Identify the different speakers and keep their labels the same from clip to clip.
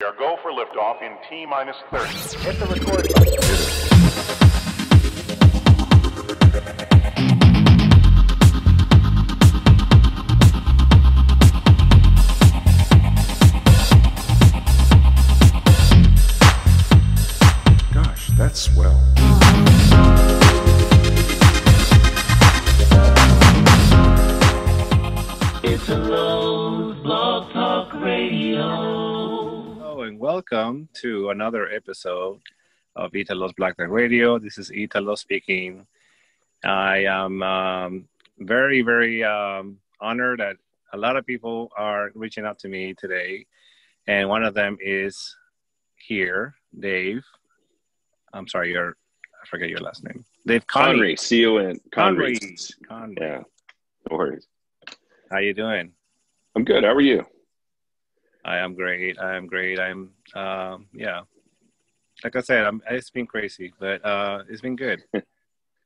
Speaker 1: We are go for liftoff in T minus 30.
Speaker 2: Hit the record button.
Speaker 3: Welcome to another episode of Italo's Blacklight Radio. This is Italo speaking. I am um, very, very um, honored that a lot of people are reaching out to me today, and one of them is here, Dave. I'm sorry, your I forget your last name, Dave
Speaker 4: Conry,
Speaker 3: Conry.
Speaker 4: C O N.
Speaker 3: Conry.
Speaker 4: Conry.
Speaker 3: Conry.
Speaker 4: Yeah, no worries.
Speaker 3: How you doing?
Speaker 4: I'm good. How are you?
Speaker 3: I am great. I am great. I'm um, yeah. Like I said, I'm, it's been crazy, but uh, it's been good.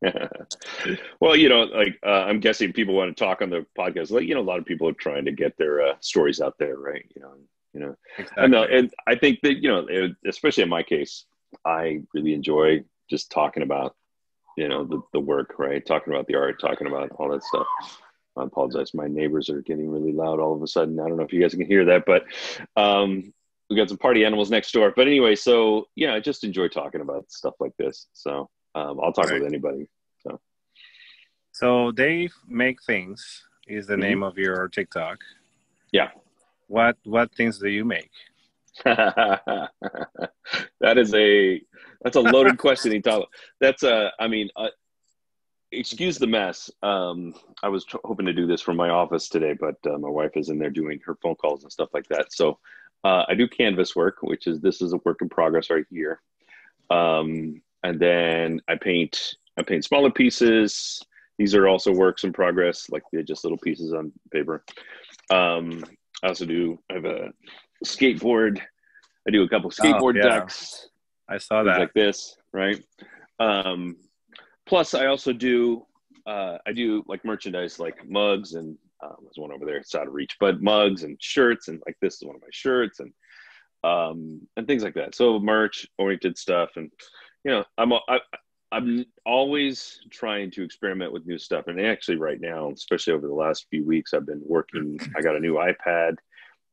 Speaker 4: well, you know, like uh, I'm guessing people want to talk on the podcast. Like, you know, a lot of people are trying to get their uh, stories out there, right? You know, you know,
Speaker 3: Exactly.
Speaker 4: and, uh, and I think that you know, it- especially in my case, I really enjoy just talking about, you know, the the work, right? Talking about the art, talking about all that stuff. I apologize. My neighbors are getting really loud all of a sudden. I don't know if you guys can hear that, but um, we got some party animals next door. But anyway, so yeah, I just enjoy talking about stuff like this. So um, I'll talk
Speaker 3: Right.
Speaker 4: with anybody.
Speaker 3: So Dave make things is the
Speaker 4: Mhm.
Speaker 3: name of your TikTok.
Speaker 4: Yeah.
Speaker 3: What what things do you make?
Speaker 4: that is a that's a loaded question, Italo. That's a I mean, uh, excuse the mess. Um, I was tr- hoping to do this from my office today, but uh, my wife is in there doing her phone calls and stuff like that. So uh, I do canvas work, which is this is a work in progress right here. Um, and then I paint I paint smaller pieces. These are also works in progress, like they're just little pieces on paper. Um, I also do I have a skateboard. I do a couple skateboard
Speaker 3: yeah.
Speaker 4: decks
Speaker 3: I saw that.
Speaker 4: like this, right? Um, plus, I also do uh, I do like merchandise, like mugs, and um, there's one over there. It's out of reach, but mugs and shirts, and like this is one of my shirts, and um, and things like that. So merch oriented stuff, and you know, I'm I, I'm always trying to experiment with new stuff, and actually, right now, especially over the last few weeks, I've been working. I got a new iPad,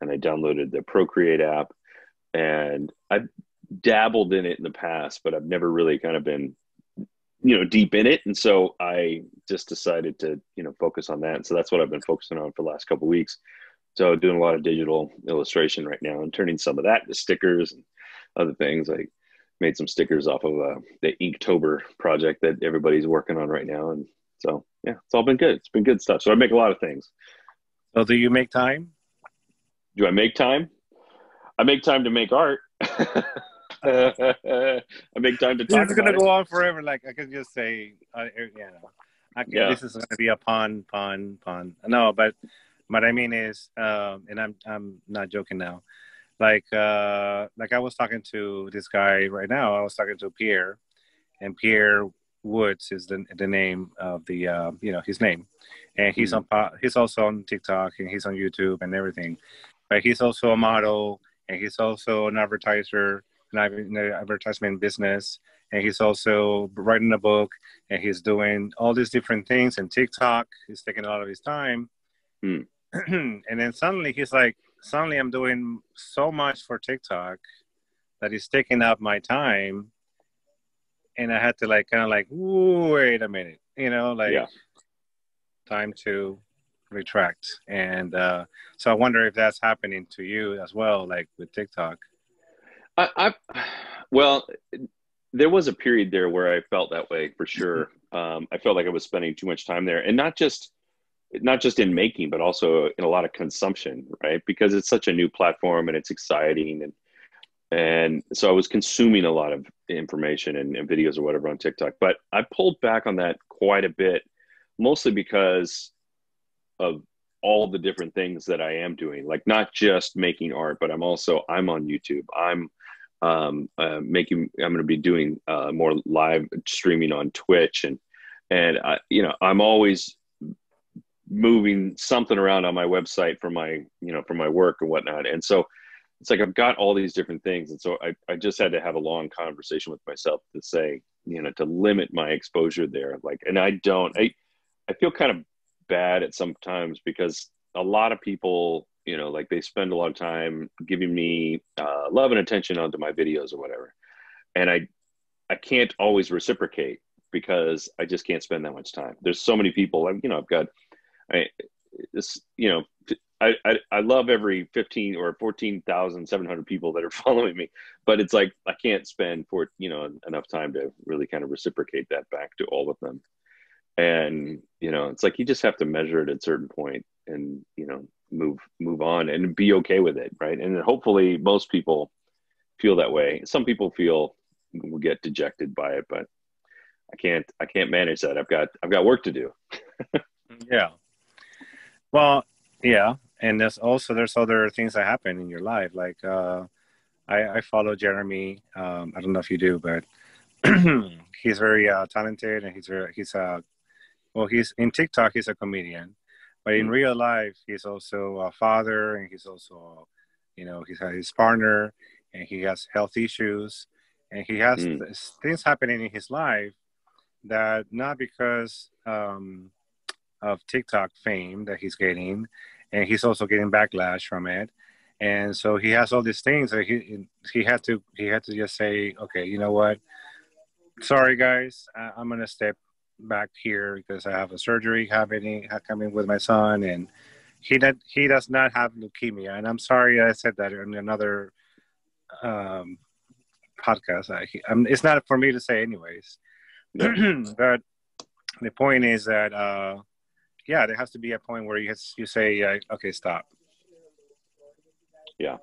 Speaker 4: and I downloaded the Procreate app, and I've dabbled in it in the past, but I've never really kind of been, you know, deep in it. And so I just decided to, you know, focus on that. And so that's what I've been focusing on for the last couple of weeks. So doing a lot of digital illustration right now and turning some of that into stickers and other things. I made some stickers off of uh, the Inktober project that everybody's working on right now. And so, yeah, it's all been good. It's been good stuff. So I make a lot of things.
Speaker 3: So do you make time?
Speaker 4: Do I make time? I make time to make art. I big time to talk
Speaker 3: It's gonna
Speaker 4: it.
Speaker 3: go on forever. Like I could just say, uh, you know, I can,
Speaker 4: Yeah.
Speaker 3: this is gonna be a pun, pun, pun. No, but what I mean is, um, and I'm I'm not joking now. Like uh, like I was talking to this guy right now. I was talking to Pierre, and Pierre Woods is the the name of the uh, you know his name, and he's
Speaker 4: Mhm.
Speaker 3: on he's also on TikTok and he's on YouTube and everything, but he's also a model and he's also an advertiser in the advertisement business. And he's also writing a book and he's doing all these different things and TikTok he's taking a lot of his time.
Speaker 4: Hmm.
Speaker 3: and then suddenly he's like suddenly I'm doing so much for TikTok that is taking up my time. And I had to like kind of like wait a minute you know like
Speaker 4: Yeah.
Speaker 3: time to retract. And uh so I wonder if that's happening to you as well like with TikTok
Speaker 4: I, I, well, there was a period there where I felt that way for sure. Um, I felt like I was spending too much time there, and not just not just in making, but also in a lot of consumption, right? Because it's such a new platform and it's exciting, and and so I was consuming a lot of information and, and videos or whatever on TikTok. But I pulled back on that quite a bit, mostly because of all the different things that I am doing, like not just making art, but I'm also I'm on YouTube. I'm um, uh, making. I'm going to be doing uh, more live streaming on Twitch, and and I, you know I'm always moving something around on my website for my you know for my work and whatnot. And so it's like I've got all these different things, and so I I just had to have a long conversation with myself to say you know to limit my exposure there. Like, and I don't I I feel kind of bad at sometimes because a lot of people you know like they spend a lot of time giving me uh, love and attention onto my videos or whatever and i i can't always reciprocate because i just can't spend that much time there's so many people i you know i've got i this you know I, I, I love every 15 or 14,700 people that are following me, but it's like I can't spend for you know enough time to really kind of reciprocate that back to all of them. And you know, it's like you just have to measure it at a certain point and you know move move on and be okay with it right? And hopefully most people feel that way. Some people feel will get dejected by it but i can't i can't manage that. I've got i've got work to do.
Speaker 3: Yeah. Well yeah. And there's also there's other things that happen in your life. Like uh i i follow jeremy um i don't know if you do but he's very uh, talented and he's very he's a well he's in tiktok he's a comedian but in mm. real life, he's also a father, and he's also, you know, he's his partner, and he has health issues, and he has mm. things happening in his life that not because um, of TikTok fame that he's getting, and he's also getting backlash from it, and so he has all these things that he he had to he had to just say, okay, you know what, sorry guys, I, I'm gonna step back here because I have a surgery happening coming with my son, and he that he does not have leukemia. And I'm sorry I said that in another um, podcast. I, I'm, it's not for me to say, anyways. but the point is that uh, yeah, there has to be a point where you you say, uh, okay, stop.
Speaker 4: Yeah,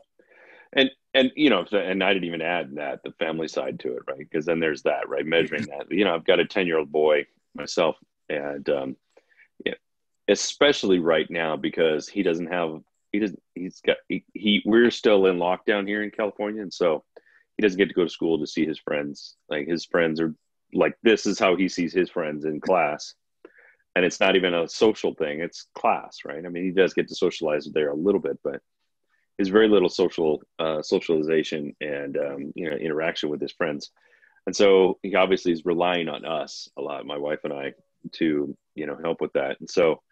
Speaker 4: and and you know, and I didn't even add that the family side to it, right? Because then there's that, right? Measuring that. You know, I've got a ten year old boy myself, and um, yeah, especially right now because he doesn't have he doesn't he's got he, he we're still in lockdown here in California, and so he doesn't get to go to school to see his friends. Like his friends are like this is how he sees his friends in class. And it's not even a social thing, it's class, right? I mean, he does get to socialize there a little bit, but there's very little social uh, socialization and um, you know interaction with his friends and so he obviously is relying on us a lot my wife and i to you know help with that. And so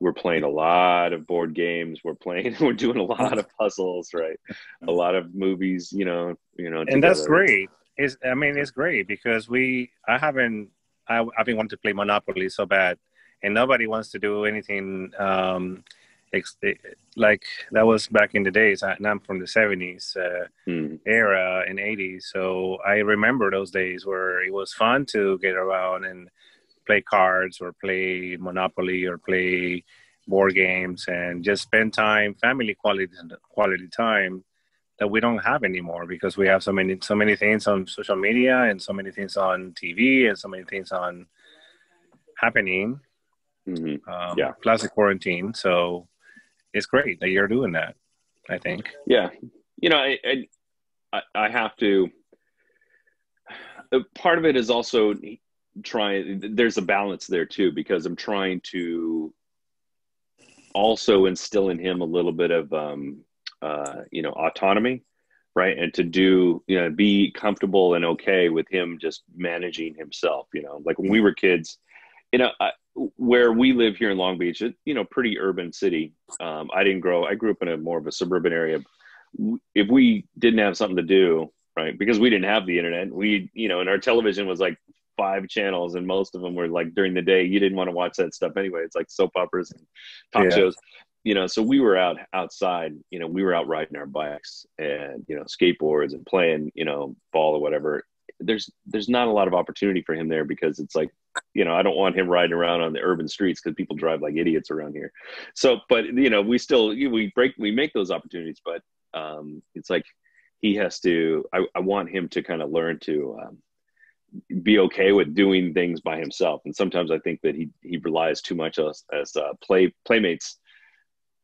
Speaker 4: we're playing a lot of board games. We're playing we're doing a lot of puzzles right? A lot of movies you know you know
Speaker 3: and together. that's great. Is i mean it's great because we i haven't I, i've been wanting to play monopoly so bad and nobody wants to do anything um like that was back in the days and i'm from the 70s uh, mm. era and 80s so i remember those days where it was fun to get around and play cards or play monopoly or play board games and just spend time family quality quality time that we don't have anymore because we have so many so many things on social media and so many things on tv and so many things on happening
Speaker 4: mm-hmm. um,
Speaker 3: yeah plus the quarantine so it's great that you're doing that. I think.
Speaker 4: Yeah, you know, I I, I have to. Uh, part of it is also trying. There's a balance there too because I'm trying to also instill in him a little bit of um, uh, you know autonomy right and to do you know be comfortable and okay with him just managing himself you know like when we were kids you know I, where we live here in Long Beach, it, you know, pretty urban city. Um, I didn't grow. I grew up in a more of a suburban area. If we didn't have something to do, right, because we didn't have the internet, we, you know, and our television was like five channels, and most of them were like during the day. You didn't want to watch that stuff anyway. It's like soap operas and talk yeah. shows, you know. So we were out outside. You know, we were out riding our bikes and you know skateboards and playing, you know, ball or whatever. There's there's not a lot of opportunity for him there because it's like you know, I don't want him riding around on the urban streets because people drive like idiots around here. So, but you know, we still we break we make those opportunities, but um, it's like he has to. I, I want him to kind of learn to um, be okay with doing things by himself. And sometimes I think that he he relies too much as as uh, play playmates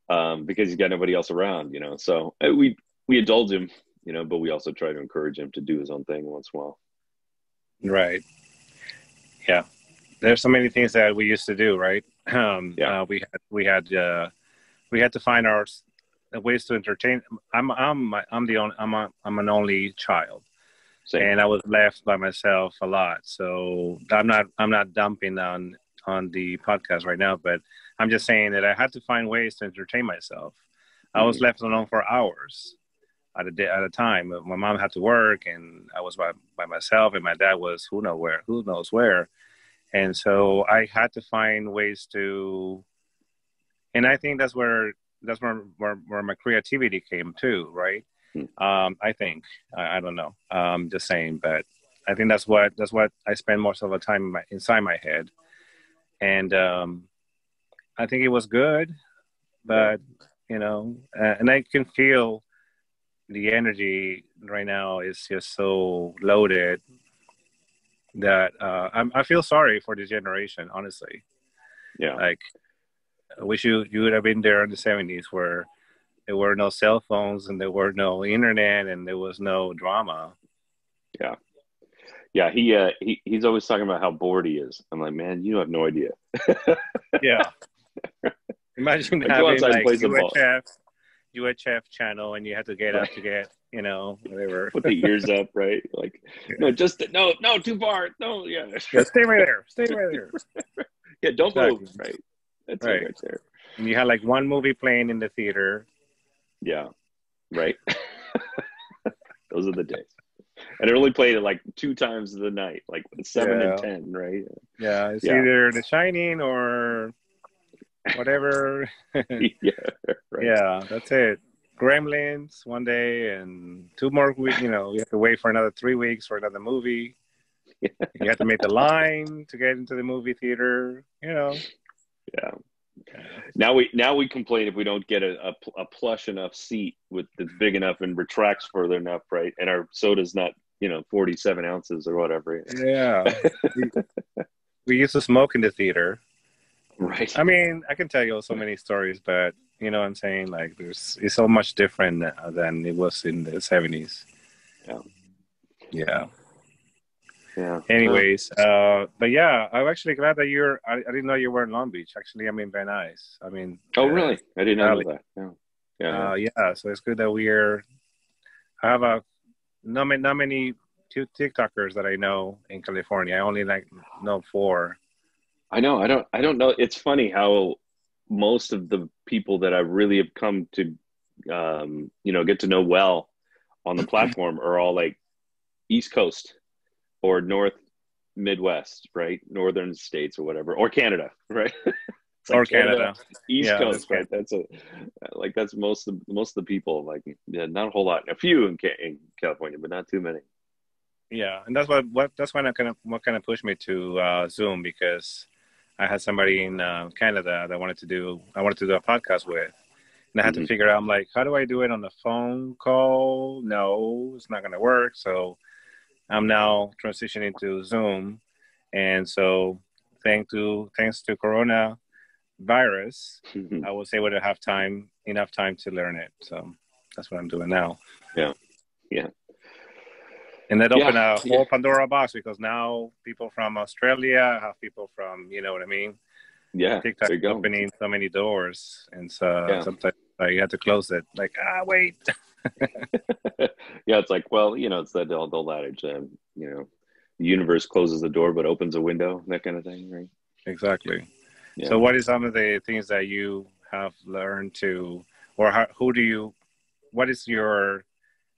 Speaker 4: um, because he's got nobody else around. You know, so uh, we we indulge him, you know, but we also try to encourage him to do his own thing once in a while.
Speaker 3: Right. Yeah there's so many things that we used to do, right? Um,
Speaker 4: yeah.
Speaker 3: Uh, we had we had uh, we had to find our ways to entertain. I'm I'm I'm the only I'm a, I'm an only child,
Speaker 4: Same.
Speaker 3: and I was left by myself a lot. So I'm not I'm not dumping on on the podcast right now, but I'm just saying that I had to find ways to entertain myself. I was left alone for hours at a day, at a time. My mom had to work, and I was by, by myself, and my dad was who know where, who knows where, and so I had to find ways to. And I think that's where that's where where, where my creativity came too, right? Um, I think I, I don't know. Um, just saying, but I think that's what that's what I spend most of the time in my, inside my head, and um, I think it was good, but you know, uh, and I can feel the energy right now is just so loaded that uh, I'm, I feel sorry for the generation, honestly.
Speaker 4: yeah.
Speaker 3: Like, I wish you you would have been there in the '70s where there were no cell phones and there were no internet and there was no drama.
Speaker 4: Yeah, Yeah, he uh he, he's always talking about how bored he is. I'm like, man, you have no idea.
Speaker 3: Yeah. Imagine
Speaker 4: Like,
Speaker 3: having like
Speaker 4: play some ball.
Speaker 3: UHF, UHF channel and you had to get up to get, you know, whatever.
Speaker 4: Put the ears up, right? Like, no, just no, no, too far. No, yeah,
Speaker 3: Yeah, stay right there. Stay right there.
Speaker 4: yeah. Don't move, right? That's
Speaker 3: Right.
Speaker 4: right there.
Speaker 3: And you had like one movie playing in the theater.
Speaker 4: Yeah, right. Those are the days, and it only played it like two times of the night, like seven and ten, right?
Speaker 3: Yeah, it's
Speaker 4: Yeah.
Speaker 3: either The Shining or whatever.
Speaker 4: yeah, right.
Speaker 3: Yeah, that's it. Gremlins one day and two more weeks. You know, you have to wait for another three weeks for another movie. You have to make the line to get into the movie theater. You know,
Speaker 4: yeah. Now we now we complain if we don't get a, a, a plush enough seat with that's big enough and retracts further enough, right? And our soda's not you know forty seven ounces or whatever,
Speaker 3: yeah. we, we used to smoke in the theater.
Speaker 4: Right?
Speaker 3: I mean, I can tell you so many stories, but you know what I'm saying? Like, there's it's so much different than it was in the 70s.
Speaker 4: Yeah.
Speaker 3: Yeah.
Speaker 4: yeah.
Speaker 3: Anyways, uh, but yeah, I'm actually glad that you're. I, I didn't know you were in Long Beach. Actually, I'm in Van Nuys. I mean,
Speaker 4: Oh,
Speaker 3: uh,
Speaker 4: really? I didn't know that. Yeah. Yeah.
Speaker 3: Uh, yeah. So it's good that we're. I have a not many, not many two TikTokers that I know in California. I only like know four.
Speaker 4: I know. I don't. I don't know. It's funny how most of the people that I really have come to, um, you know, get to know well on the platform are all like East Coast or North Midwest, right? Northern states or whatever, or Canada, right? Like
Speaker 3: or Canada.
Speaker 4: East
Speaker 3: Yeah,
Speaker 4: Coast,
Speaker 3: that's
Speaker 4: right? That's a like that's most of most of the people. Like, yeah, not a whole lot. A few in, in California, but not too many.
Speaker 3: Yeah, and that's what what that's when I kind of what kind of pushed me to uh, Zoom because I had somebody in uh, Canada that wanted to do I wanted to do a podcast with, and I had
Speaker 4: Mhm.
Speaker 3: to figure out I'm like, how do I do it on the phone call? No, it's not gonna work. So I'm now transitioning to Zoom, and so thanks to thanks to Corona virus, I was able to have time enough time to learn it. So that's what I'm doing now.
Speaker 4: Yeah. Yeah.
Speaker 3: And that
Speaker 4: Yeah.
Speaker 3: a whole Pandora box because now people from Australia have people from, you know what I mean?
Speaker 4: yeah,
Speaker 3: TikTok
Speaker 4: there you go.
Speaker 3: opening so many doors. And so
Speaker 4: Yeah.
Speaker 3: sometimes uh, you have to close it. Like, ah, wait.
Speaker 4: yeah, it's like, well, you know, it's that old, old adage, um, you know, the universe closes the door but opens a window, that kind of thing, right?
Speaker 3: Exactly.
Speaker 4: Yeah.
Speaker 3: So, what is some of the things that you have learned to, or how, who do you, what is your,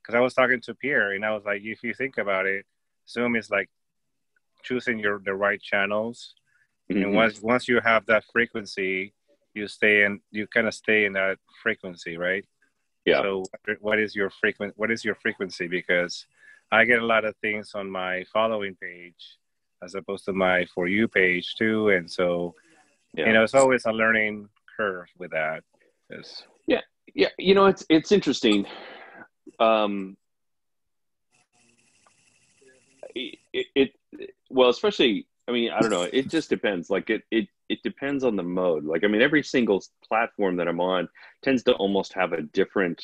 Speaker 3: because I was talking to Pierre and I was like, if you think about it, Zoom is like choosing your the right channels.
Speaker 4: Mhm.
Speaker 3: And once once you have that frequency, you stay in, you kind of stay in that frequency, right?
Speaker 4: Yeah.
Speaker 3: So, what is your frequent? What is your frequency? Because I get a lot of things on my following page, as opposed to my for you page too, and so
Speaker 4: yeah.
Speaker 3: you know it's always a learning curve with that. Yeah,
Speaker 4: yeah, you know, it's it's interesting. Um, it, it, well, especially, I mean, I don't know. It just depends. Like it, it, it depends on the mode. Like, I mean, every single platform that I'm on tends to almost have a different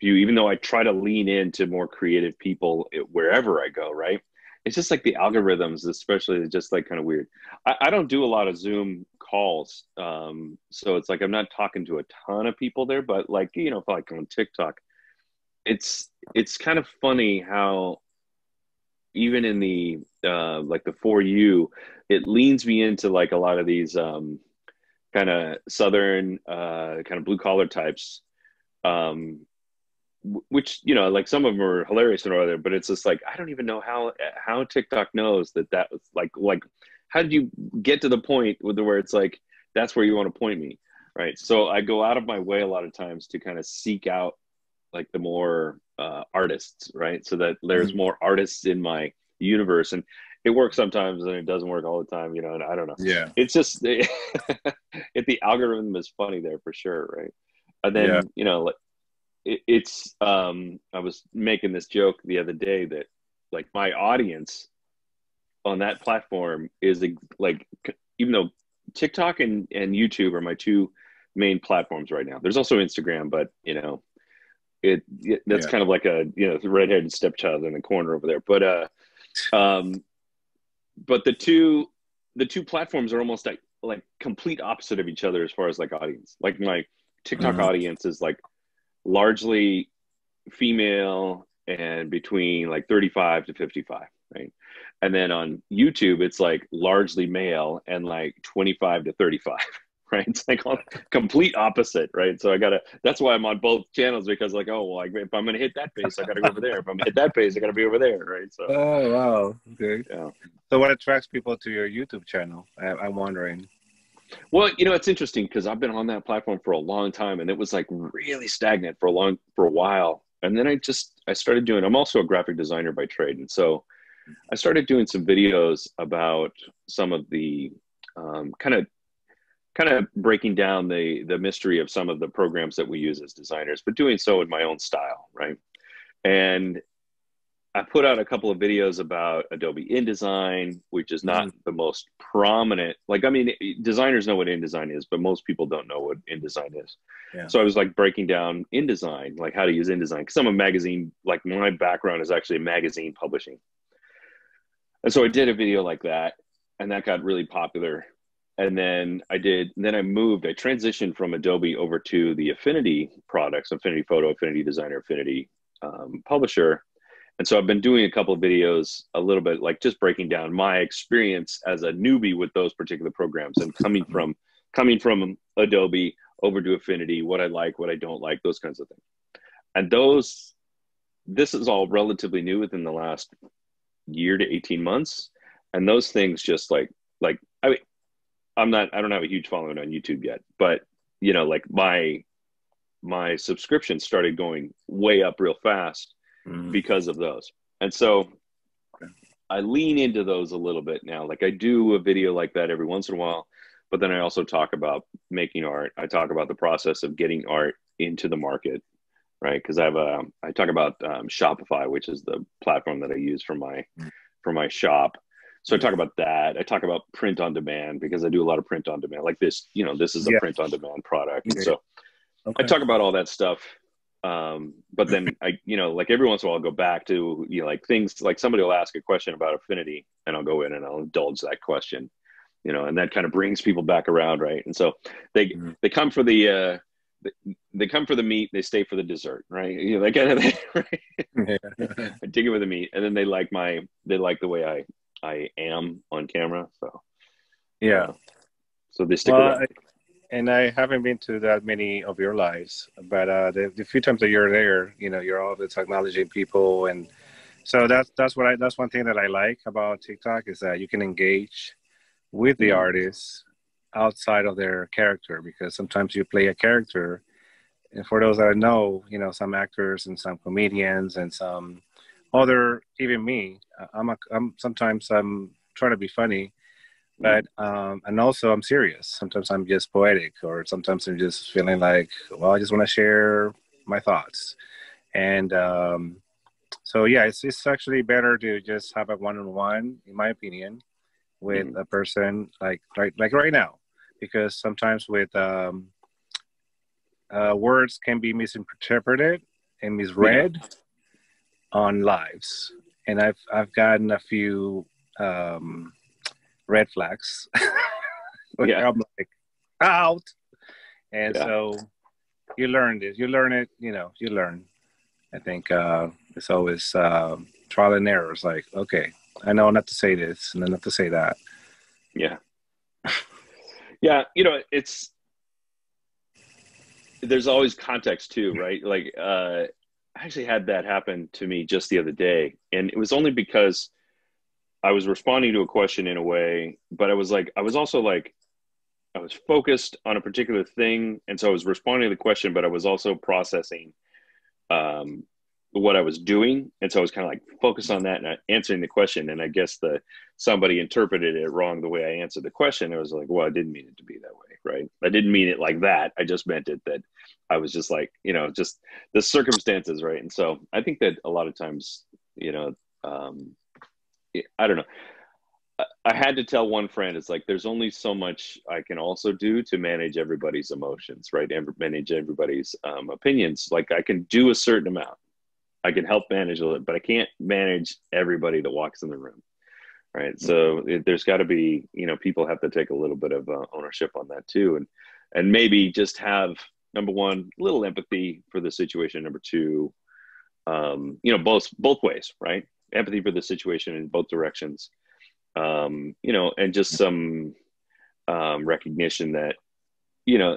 Speaker 4: view. Even though I try to lean into more creative people wherever I go, right? It's just like the algorithms, especially, just like kind of weird. I, I don't do a lot of Zoom calls. Um, so it's like I'm not talking to a ton of people there, but like you know, like on TikTok, it's it's kind of funny how even in the uh, like the for you, it leans me into like a lot of these um, kind of southern uh, kind of blue collar types. Um, which you know like some of them are hilarious and other but it's just like i don't even know how how tiktok knows that that was like like how did you get to the point where it's like that's where you want to point me right so i go out of my way a lot of times to kind of seek out like the more uh, artists right so that there's mm-hmm. more artists in my universe and it works sometimes and it doesn't work all the time you know and i don't know
Speaker 3: yeah
Speaker 4: it's just it, the algorithm is funny there for sure right and then yeah. you know it, it's um i was making this joke the other day that like my audience on that platform is like even though TikTok and, and YouTube are my two main platforms right now. There's also Instagram, but you know, it, it that's yeah. kind of like a you know the redheaded stepchild in the corner over there. But uh, um, but the two the two platforms are almost like like complete opposite of each other as far as like audience. Like my TikTok mm-hmm. audience is like largely female and between like 35 to 55, right? and then on youtube it's like largely male and like 25 to 35 right? It's like complete opposite right? So i gotta that's why i'm on both channels because like oh well if i'm gonna hit that base i gotta go over there. If i'm gonna hit that base i gotta be over there right? So
Speaker 3: oh wow. Okay.
Speaker 4: yeah.
Speaker 3: So what attracts people to your youtube channel? I, i'm wondering.
Speaker 4: Well, you know, it's interesting because I've been on that platform for a long time and it was like really stagnant for a long for a while. And then I just I started doing I'm also a graphic designer by trade. And so I started doing some videos about some of the um, kind of kind of breaking down the the mystery of some of the programs that we use as designers, but doing so in my own style, right? And I put out a couple of videos about Adobe InDesign, which is not mm-hmm. the most prominent. Like, I mean, designers know what InDesign is, but most people don't know what InDesign is. Yeah. So I was like breaking down InDesign, like how to use InDesign. Because I'm a magazine, like my background is actually magazine publishing. And so I did a video like that, and that got really popular. And then I did, then I moved, I transitioned from Adobe over to the Affinity products, Affinity Photo, Affinity Designer, Affinity um, Publisher. And so I've been doing a couple of videos, a little bit like just breaking down my experience as a newbie with those particular programs and coming from coming from Adobe over to Affinity, what I like, what I don't like, those kinds of things. And those, this is all relatively new within the last year to 18 months and those things just like like i mean i'm not i don't have a huge following on youtube yet but you know like my my subscription started going way up real fast mm. because of those and so i lean into those a little bit now like i do a video like that every once in a while but then i also talk about making art i talk about the process of getting art into the market right? Because I have a I talk about um, Shopify, which is the platform that I use for my for my shop. So I talk about that. I talk about print on demand because I do a lot of print on demand. Like this, you know, this is a yeah. print on demand product. Okay. So okay. I talk about all that stuff. Um, but then I, you know, like every once in a while, I'll go back to you know, like things like somebody will ask a question about affinity, and I'll go in and I'll indulge that question, you know, and that kind of brings people back around, right? And so they mm-hmm. they come for the uh, they come for the meat, they stay for the dessert, right? You know, that kind of thing, right? I dig it with the meat, and then they like my they like the way I I am on camera. So
Speaker 3: yeah, uh,
Speaker 4: so they stick well, around. I,
Speaker 3: and I haven't been to that many of your lives, but uh, the, the few times that you're there, you know, you're always acknowledging people, and so that's that's what I that's one thing that I like about TikTok is that you can engage with the mm-hmm. artists outside of their character because sometimes you play a character and for those that know you know some actors and some comedians and some other even me i'm a i'm sometimes i'm trying to be funny but um and also i'm serious. Sometimes i'm just poetic or sometimes i'm just feeling like well i just want to share my thoughts. And um so yeah it's, it's actually better to just have a one-on-one in my opinion with mm-hmm. a person like right like right now. Because sometimes with um, uh, words can be misinterpreted and misread. Yeah. On lives, and I've I've gotten a few um, red flags.
Speaker 4: Yeah.
Speaker 3: I'm like out, and
Speaker 4: Yeah.
Speaker 3: so you learn this. You learn it. You know, you learn. I think uh, it's always uh, trial and error. It's like, okay, I know not to say this and then not to say that.
Speaker 4: Yeah. yeah, you know, it's there's always context too, right? Like uh I actually had that happen to me just the other day and it was only because I was responding to a question in a way, but I was like I was also like I was focused on a particular thing and so I was responding to the question but I was also processing um what I was doing and so I was kind of like focused on that and answering the question and I guess the somebody interpreted it wrong the way I answered the question. It was like, well, I didn't mean it to be that way, right? I didn't mean it like that. I just meant it that I was just like, you know, just the circumstances, right? And so I think that a lot of times, you know, um, I don't know. I- had to tell one friend, it's like there's only so much I can also do to manage everybody's emotions, right? And manage everybody's um, opinions. Like I can do a certain amount. I can help manage a little, but I can't manage everybody that walks in the room right? So it, there's got to be you know people have to take a little bit of uh, ownership on that too and and maybe just have number one little empathy for the situation number two um you know both both ways right? Empathy for the situation in both directions um you know and just some um recognition that you know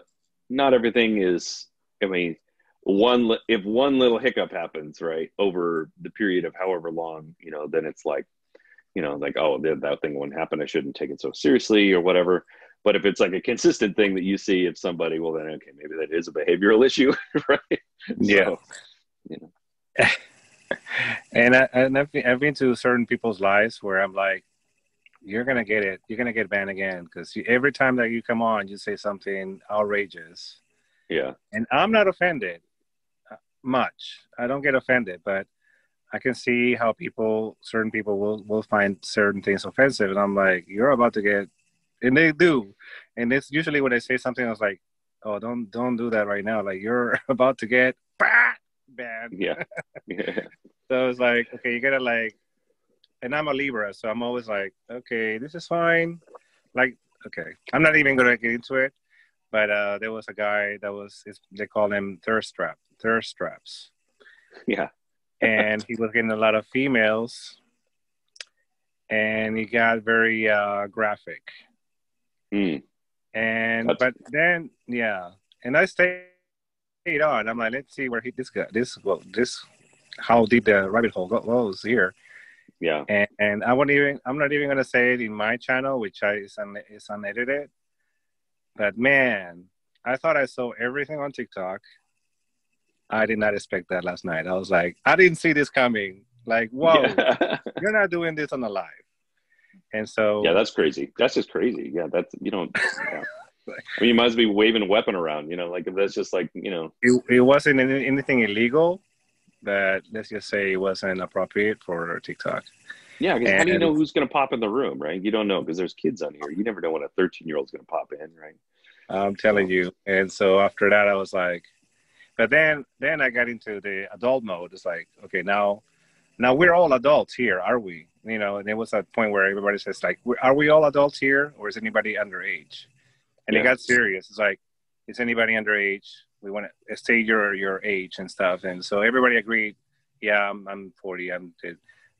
Speaker 4: not everything is i mean one if one little hiccup happens right over the period of however long you know then it's like you know, like, oh, that, thing won't happen. I shouldn't take it so seriously or whatever. But if it's like a consistent thing that you see if somebody, well, then, okay, maybe that is a behavioral issue, right?
Speaker 3: Yeah.
Speaker 4: So, you know,
Speaker 3: and I, and I've been, I've been to certain people's lives where I'm like, you're gonna get it. You're gonna get banned again because every time that you come on, you say something outrageous,
Speaker 4: yeah.
Speaker 3: and I'm not offended uh, much. I don't get offended, but I can see how people, certain people, will will find certain things offensive, and I'm like, you're about to get, and they do, and it's usually when I say something, I was like, oh, don't don't do that right now. Like you're about to get bah, banned.
Speaker 4: Yeah. yeah.
Speaker 3: So it's like, okay, you gotta like, and I'm a Libra, so I'm always like, okay, this is fine. Like, okay, I'm not even gonna get into it, but uh, there was a guy that was, they call him thirst trap, thirst traps,
Speaker 4: Yeah.
Speaker 3: And he was getting a lot of females, and he got very uh, graphic,
Speaker 4: Mm.
Speaker 3: and
Speaker 4: That's-
Speaker 3: but then yeah, and I stayed on. I'm like, let's see where he this guy, this well, this how deep the rabbit hole go- goes here.
Speaker 4: Yeah.
Speaker 3: and, and I won't even I'm not even gonna say it in my channel, which I, is un, is unedited. But man, I thought I saw everything on TikTok. I did not expect that last night. I was like, I didn't see this coming. Like, whoa,
Speaker 4: Yeah.
Speaker 3: you're not doing this on the live. And so,
Speaker 4: yeah, that's crazy. That's just crazy. Yeah, that's you don't. Yeah. I mean, you might as well be waving a weapon around. You know, like if that's just like you know.
Speaker 3: it, it wasn't any, anything illegal, but let's just say it wasn't appropriate for TikTok.
Speaker 4: Yeah, how do you know who's going to pop in the room, right? You don't know because there's kids on here. You never know when a 13 year old's going to pop in, right?
Speaker 3: I'm telling you. And so after that, I was like, but then then I got into the adult mode. It's like, okay, now now we're all adults here, are we? You know, and there was a point where everybody says like, are we all adults here, or is anybody underage? And it got serious. It's like, is anybody underage? We want to state your your age and stuff. And so everybody agreed. Yeah, I'm, I'm 40. I'm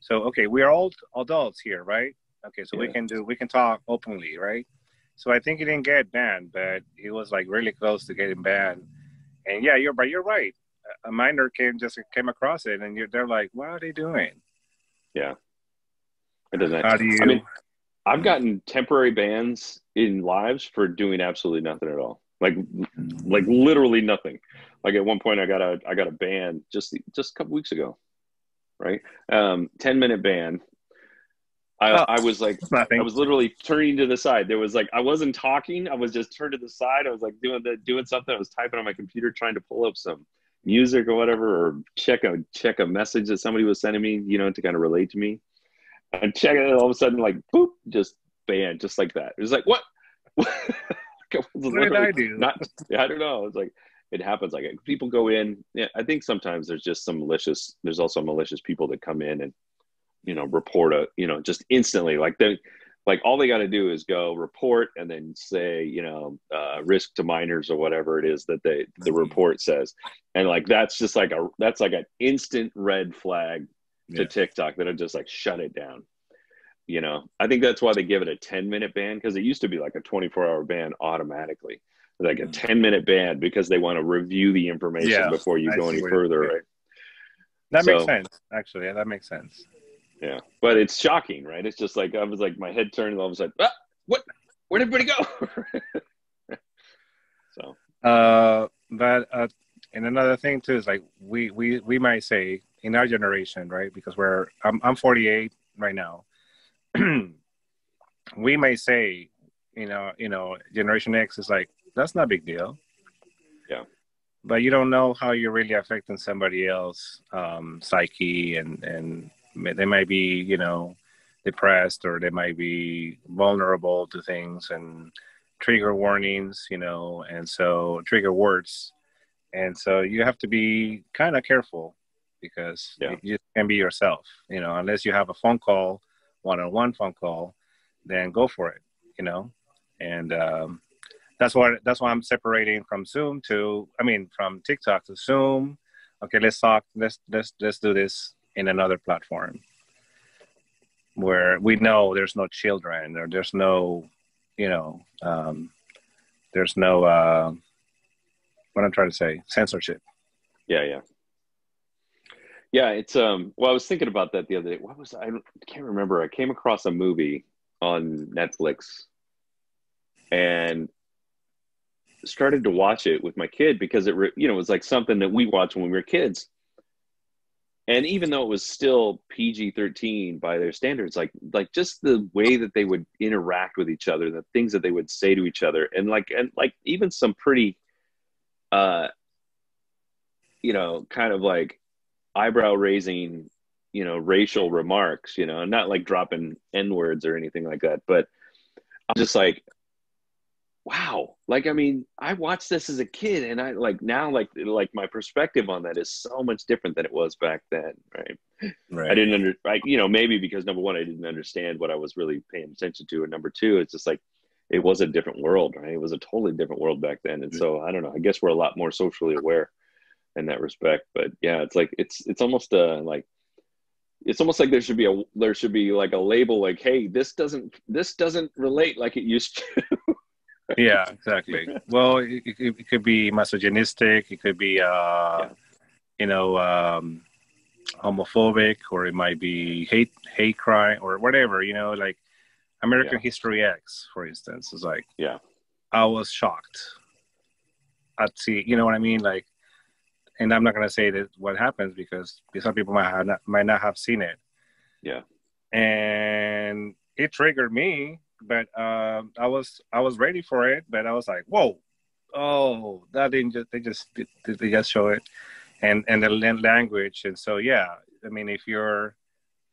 Speaker 3: so okay. We are all adults here, right? Okay, so we can do we can talk openly, right? So I think he didn't get banned, but he was like really close to getting banned. And yeah, you're but you're right. A minor came just came across it, and you're, they're like, "What are they doing?
Speaker 4: Yeah, it doesn't.
Speaker 3: How do you?"
Speaker 4: I mean, I've gotten temporary bans in lives for doing absolutely nothing at all. Like, like literally nothing. Like at one point, I got a I got a ban just just a couple weeks ago, right? Um, ten minute ban. I,
Speaker 3: Oh.
Speaker 4: I was like
Speaker 3: nothing.
Speaker 4: I was literally turning to the side. There was like I wasn't talking. I was just turned to the side. I was like doing the doing something. I was typing on my computer, trying to pull up some music or whatever, or check a check a message that somebody was sending me, you know, to kind of relate to me. And check it. All of a sudden, like boop, just banned, just like that. It was like what? I was
Speaker 3: What did I do?
Speaker 4: Not. I don't know. It's like it happens. Like people go in. Yeah, I think sometimes there's just some malicious. There's also malicious people that come in and you know report a you know just instantly like they like all they got to do is go report and then say you know uh, risk to minors or whatever it is that they the
Speaker 3: Mhm.
Speaker 4: report says and like that's just like a that's like an instant red flag to
Speaker 3: Yeah.
Speaker 4: tiktok that'll just like shut it down you know i think that's why they give it a 10 minute ban because it used to be like a 24 hour ban automatically like a
Speaker 3: Mhm.
Speaker 4: 10 minute ban because they want to review the information
Speaker 3: Yeah,
Speaker 4: before you
Speaker 3: I
Speaker 4: go any further right
Speaker 3: That makes sense. Actually, yeah, that makes sense.
Speaker 4: Yeah but it's shocking right it's just like i was like my head turned and all of a sudden ah, what where'd everybody go so
Speaker 3: Uh, but uh, and another thing too is like we we we might say in our generation, right? Because we're I'm I'm 48 right now. we may say, you know, you know, Generation X is like that's not a big deal.
Speaker 4: Yeah.
Speaker 3: But you don't know how you're really affecting somebody else um, psyche, and and they might be, you know, depressed or they might be vulnerable to things and trigger warnings, you know, and so trigger words. And so you have to be kind of careful because
Speaker 4: Yeah.
Speaker 3: you can be yourself, you know, unless you have a phone call, one on one phone call, then go for it, you know. And um, that's why that's why I'm separating from Zoom to I mean from TikTok to Zoom. Okay, let's talk, let's let's let's do this in another platform where we know there's no children or there's no you know um, there's no uh, what i'm trying to say censorship.
Speaker 4: Yeah yeah. Yeah it's um well i was thinking about that the other day. What was i can't remember. I came across a movie on netflix and started to watch it with my kid because it you know it was like something that we watched when we were kids and even though it was still PG-13 by their standards like like just the way that they would interact with each other the things that they would say to each other and like and like even some pretty uh you know kind of like eyebrow raising you know racial remarks you know not like dropping n words or anything like that but i'm just like wow. Like i mean i watched this as a kid and i like now like like my perspective on that is so much different than it was back then right?
Speaker 3: Right.
Speaker 4: i didn't under I, you know maybe because number one i didn't understand what i was really paying attention to and number two it's just like it was a different world right? It was a totally different world back then and so i don't know i guess we're a lot more socially aware in that respect but yeah it's like it's it's almost uh like it's almost like there should be a there should be like a label like hey this doesn't this doesn't relate like it used to
Speaker 3: yeah exactly well it, it, it could be misogynistic it could be uh
Speaker 4: Yeah.
Speaker 3: you know um homophobic or it might be hate hate crime or whatever you know like american
Speaker 4: Yeah.
Speaker 3: history x for instance is like
Speaker 4: Yeah.
Speaker 3: i was shocked i'd see you know what i mean like and i'm not going to say that what happens because some people might have not, might not have seen it
Speaker 4: Yeah.
Speaker 3: and it triggered me but um i was i was ready for it but i was like whoa oh that didn't just they just they just show it? And and the language and so yeah i mean if you're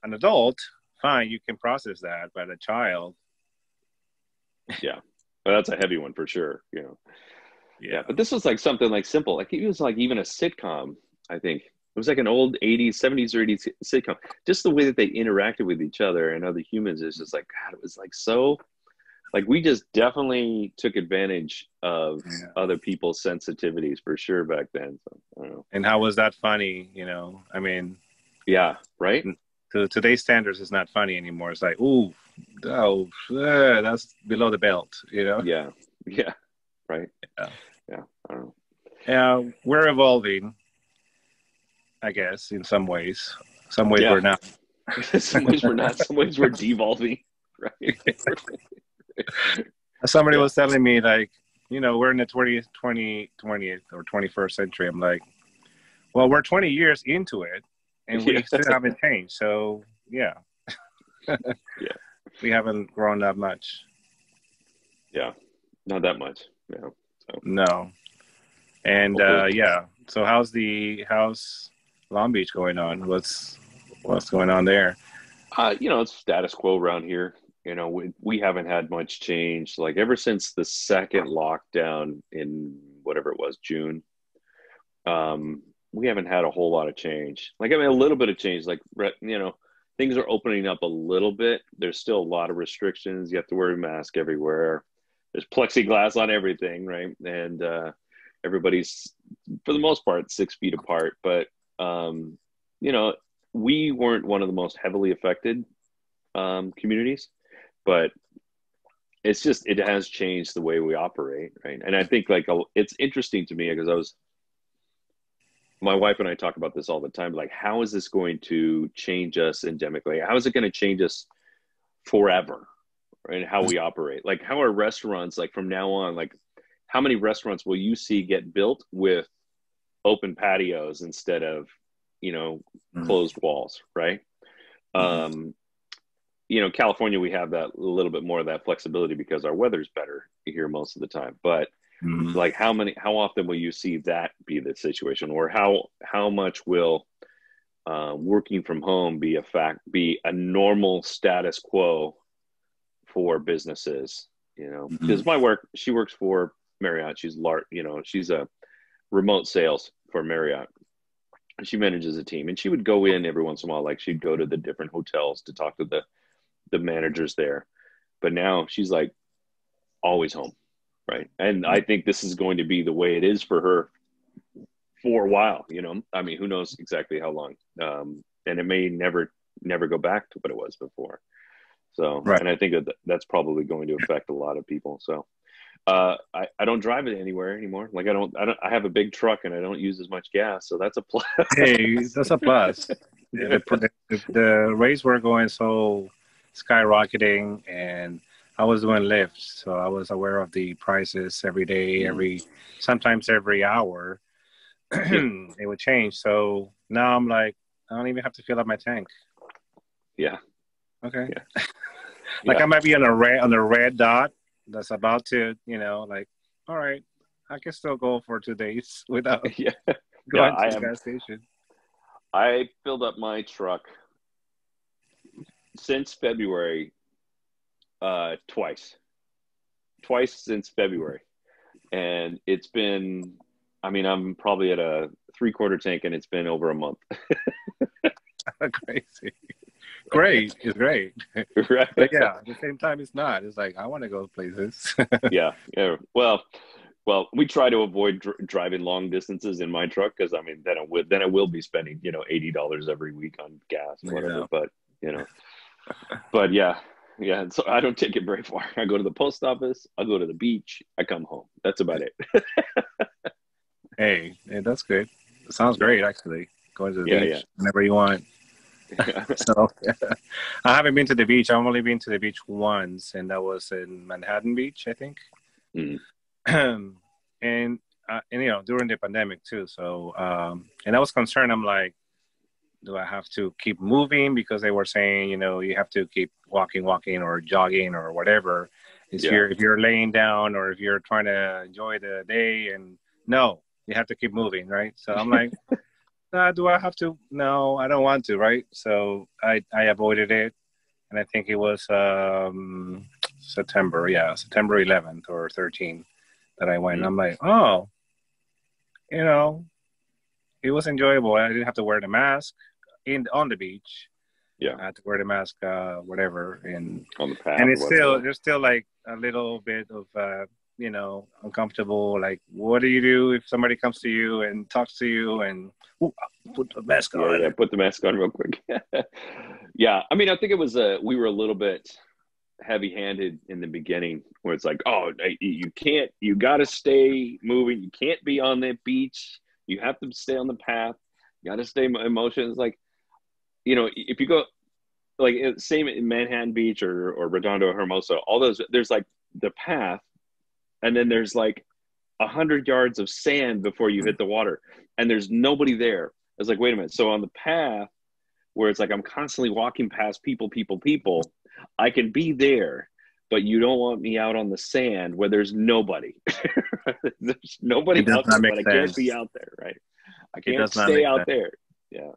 Speaker 3: an adult fine you can process that but a child Yeah,
Speaker 4: but that's a heavy one for sure you know.
Speaker 3: Yeah,
Speaker 4: yeah. But this was like something like simple like it was like even a sitcom i think it was like an old 80s 70s or 80s sitcom. Just the way that they interacted with each other and other humans is just like god it was like so like we just definitely took advantage of
Speaker 3: Yeah.
Speaker 4: other people's sensitivities for sure back then so i don't know.
Speaker 3: And how was that funny you know? I mean
Speaker 4: yeah right?
Speaker 3: to today's standards it's not funny anymore. It's like ooh oh that's below the belt you know?
Speaker 4: Yeah yeah right.
Speaker 3: Yeah.
Speaker 4: yeah i don't know.
Speaker 3: Yeah we're evolving i guess in some ways. Some ways
Speaker 4: Yeah.
Speaker 3: we're not.
Speaker 4: Some ways we're not. Some ways we're devolving right?
Speaker 3: Somebody
Speaker 4: Yeah.
Speaker 3: was telling me like you know we're in the 20th 20 20th or 21st century. I'm like well we're 20 years into it and we
Speaker 4: Yeah.
Speaker 3: still haven't changed. So yeah.
Speaker 4: Yeah.
Speaker 3: we haven't grown that much.
Speaker 4: Yeah. Not that much. Yeah.
Speaker 3: No. And uh yeah. So how's the how's long beach going on what's what's going on there
Speaker 4: Uh, you know, it's status quo around here. You know, we, we haven't had much change. Like ever since the second lockdown in whatever it was, June, um, we haven't had a whole lot of change. Like I mean, a little bit of change. Like you know, things are opening up a little bit. There's still a lot of restrictions. You have to wear a mask everywhere. There's plexiglass on everything, right? And uh, everybody's, for the most part, six feet apart. But um, you know, we weren't one of the most heavily affected um, communities, but it's just it has changed the way we operate, right? And I think like it's interesting to me because I was my wife and I talk about this all the time. Like, how is this going to change us endemically? How is it going to change us forever? Right? How we operate. Like, how are restaurants like from now on? Like, how many restaurants will you see get built with open patios instead of, you know, mm-hmm. closed walls? Right. Mm-hmm. Um, you know, California, we have that a little bit more of that flexibility because our weather's better here most of the time. But Mm-hmm. Like how many, how often will you see that be the situation, or how how much will uh, working from home be a fact, be a normal status quo for businesses? You know, because mm-hmm. my work, she works for Marriott. She's large, you know, she's a remote sales for Marriott. She manages a team, and she would go in every once in a while. Like she'd go to the different hotels to talk to the the managers there. But now she's like always home right? And I think this is going to be the way it is for her for a while. You know, I mean, who knows exactly how long? Um, and it may never, never go back to what it was before. So, right. and I think that that's probably going to affect a lot of people. So, uh, I, I don't drive it anywhere anymore. Like I don't, I don't, I have a big truck and I don't use as much gas. So that's a plus.
Speaker 3: hey, that's a plus. the, the, the rates were going so skyrocketing and I was doing Lyfts, so I was aware of the prices every day, mm. every sometimes every hour. it would change. So now I'm like, I don't even have to fill up my tank.
Speaker 4: Yeah.
Speaker 3: Okay. Yeah. like yeah. I might be on a red on a red dot that's about to, you know, like, all right, I can still go for two days without
Speaker 4: yeah.
Speaker 3: going
Speaker 4: yeah,
Speaker 3: to the gas station.
Speaker 4: I filled up my truck since February uh, twice, twice since February, and it's been. I mean, I'm probably at a three quarter tank, and it's been over a month.
Speaker 3: Crazy. Great. It's great. right. But yeah, at the same time, it's not. It's like I want to go places.
Speaker 4: yeah. Yeah. Well, well, we try to avoid dr- driving long distances in my truck because I mean, then I would then I will be spending you know eighty dollars every week on gas or whatever. Yeah. But you know, but yeah, yeah. So I don't take it very far. I go to the post office. I go to the beach. I come home. That's about it.
Speaker 3: hey, hey, that's good. It sounds great, actually. Going to the yeah, beach yeah. whenever you want. so. I haven't been to the beach. I've only been to the beach once, and that was in Manhattan Beach, I think. Mm. and uh, and you know during the pandemic too. So um, and I was concerned. I'm like, do I have to keep moving because they were saying, you know, you have to keep walking, walking, or jogging, or whatever. If yeah. you're if you're laying down or if you're trying to enjoy the day, and no, you have to keep moving, right? So I'm like, nah, do I have to? No, I don't want to, right? So I I avoided it, and I think it was um, September, yeah, September 11th or 13th that I went. Mm-hmm. I'm like, oh, you know, it was enjoyable. I didn't have to wear the mask in on the beach.
Speaker 4: Yeah,
Speaker 3: I had to wear the mask, uh, whatever, and
Speaker 4: on the path.
Speaker 3: And it's still there's still like a little bit of uh, you know uncomfortable. Like, what do you do if somebody comes to you and talks to you and ooh, put the mask on?
Speaker 4: Yeah, yeah, put the mask on real quick. yeah, I mean, I think it was a we were a little bit heavy-handed in the beginning where it's like oh you can't you got to stay moving you can't be on that beach you have to stay on the path you got to stay in motion it's like you know, if you go like same in Manhattan Beach or or Redondo Hermosa, all those there's like the path, and then there's like a hundred yards of sand before you hit the water, and there's nobody there. It's like, wait a minute. So on the path where it's like I'm constantly walking past people, people, people, I can be there, but you don't want me out on the sand where there's nobody. there's nobody out there, but sense. I can't be out there, right? I can't stay out sense. there. Yeah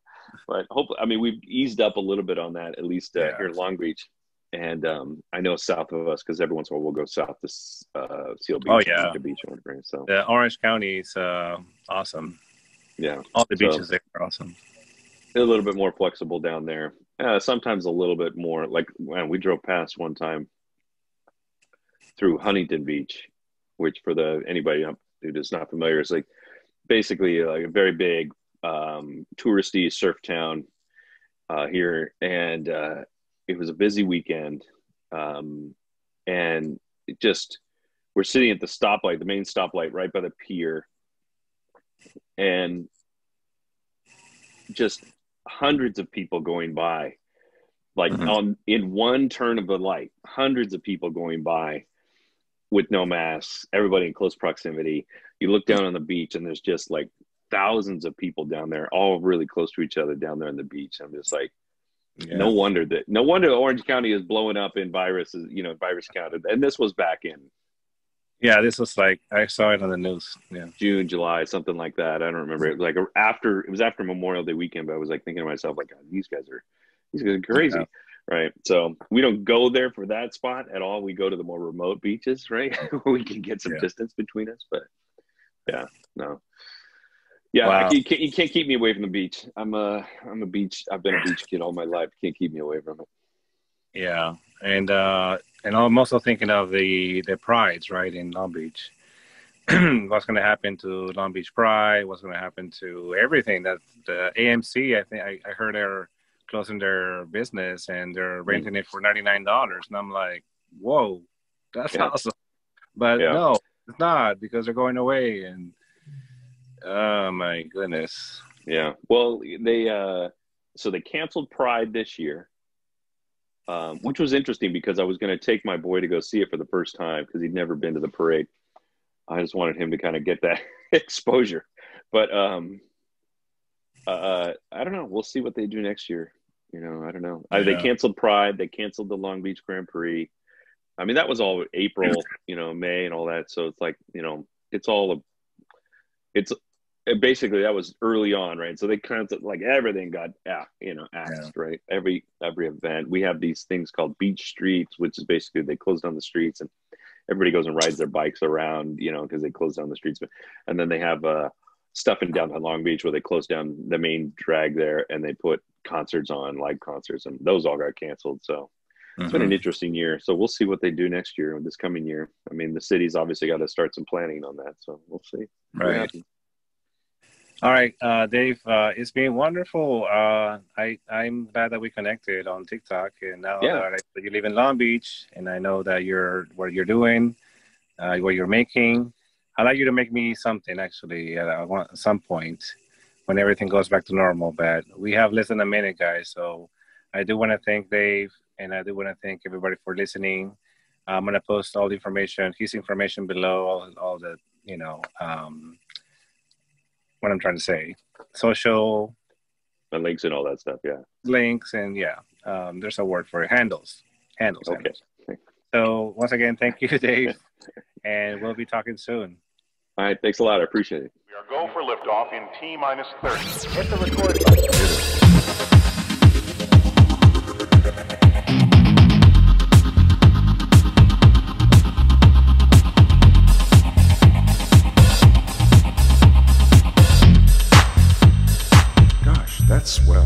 Speaker 4: but hopefully, I mean, we've eased up a little bit on that, at least uh, yeah. here in Long Beach. And um, I know south of us, because every once in a while we'll go south to uh, Seal Beach.
Speaker 3: Oh, yeah.
Speaker 4: The beach. So,
Speaker 3: yeah, Orange County is uh, awesome.
Speaker 4: Yeah.
Speaker 3: All the beaches so, there are awesome.
Speaker 4: A little bit more flexible down there. Uh, sometimes a little bit more. Like man, we drove past one time through Huntington Beach, which for the anybody who is not familiar is like basically like a very big um, touristy surf town uh, here, and uh, it was a busy weekend, um, and it just we're sitting at the stoplight, the main stoplight, right by the pier, and just hundreds of people going by, like
Speaker 3: Mhm.
Speaker 4: on in one turn of the light, hundreds of people going by with no masks, everybody in close proximity. You look down on the beach, and there's just like thousands of people down there, all really close to each other down there on the beach. I'm just like,
Speaker 3: Yeah.
Speaker 4: no wonder that, no wonder Orange County is blowing up in viruses, you know, virus count. And this was back in
Speaker 3: Yeah, this was like I saw it on the news. Yeah.
Speaker 4: June, July, something like that. I don't remember. It was like after it was after Memorial Day weekend, but I was like thinking to myself, like, God, these guys are these guys are crazy,
Speaker 3: Yeah.
Speaker 4: right? So we don't go there for that spot at all. We go to the more remote beaches, right? Where we can get some
Speaker 3: Yeah.
Speaker 4: distance between us. But yeah, no, yeah,
Speaker 3: Wow.
Speaker 4: You can't you can't keep me away from the beach. I'm a I'm a beach. I've been a beach kid all my life. Can't keep me away from it.
Speaker 3: Yeah, and uh, and I'm also thinking of the the prides, right, in Long Beach. what's going to happen to Long Beach Pride? What's going to happen to everything that the AMC? I think I, I heard they're closing their business and they're renting it for ninety nine dollars, and I'm like, whoa, that's
Speaker 4: Yeah.
Speaker 3: awesome. But
Speaker 4: Yeah.
Speaker 3: no, it's not because they're going away, and oh my goodness,
Speaker 4: Yeah. Well, they uh so they canceled Pride this year. Um, which was interesting because I was going to take my boy to go see it for the first time because he'd never been to the parade. I just wanted him to kind of get that exposure. But um uh I don't know, we'll see what they do next year. You know, I don't know. Uh, They canceled Pride, they canceled the Long Beach Grand Prix. I mean, that was all April, you know, May and all that. So it's like, you know, it's all a, it's it basically that was early on, right? So they kind of like everything got yeah, you know, axed, right? Every every event. We have these things called beach streets, which is basically they close down the streets and everybody goes and rides their bikes around, you know, because they close down the streets. And then they have uh stuff in downtown Long Beach where they close down the main drag there and they put concerts on, live concerts, and those all got canceled. So it's been an interesting year. So we'll see what they do next year, this coming year. I mean, the city's obviously got to start some planning on that. So we'll see.
Speaker 3: right. All right, uh, Dave, uh, it's been wonderful. Uh, I I'm glad that we connected on TikTok, and now
Speaker 4: Yeah.
Speaker 3: that I- you live in Long Beach, and I know that you're what you're doing, uh, what you're making. I'd like you to make me something actually at uh, one- some point when everything goes back to normal. But we have less than a minute, guys. So I do want to thank Dave, and I do want to thank everybody for listening. I'm gonna post all the information, his information below, all, all the you know. Um, what I'm trying to say. Social
Speaker 4: And links and all that stuff. Yeah.
Speaker 3: links and yeah, um, there's a word for it. Handles. Handles.
Speaker 4: Okay.
Speaker 3: handles. So once again, thank you, Dave, and we'll be talking soon.
Speaker 4: All right. Thanks a lot. I appreciate it.
Speaker 1: We are go for liftoff in T minus 30.
Speaker 2: Hit the record button.
Speaker 5: Swell.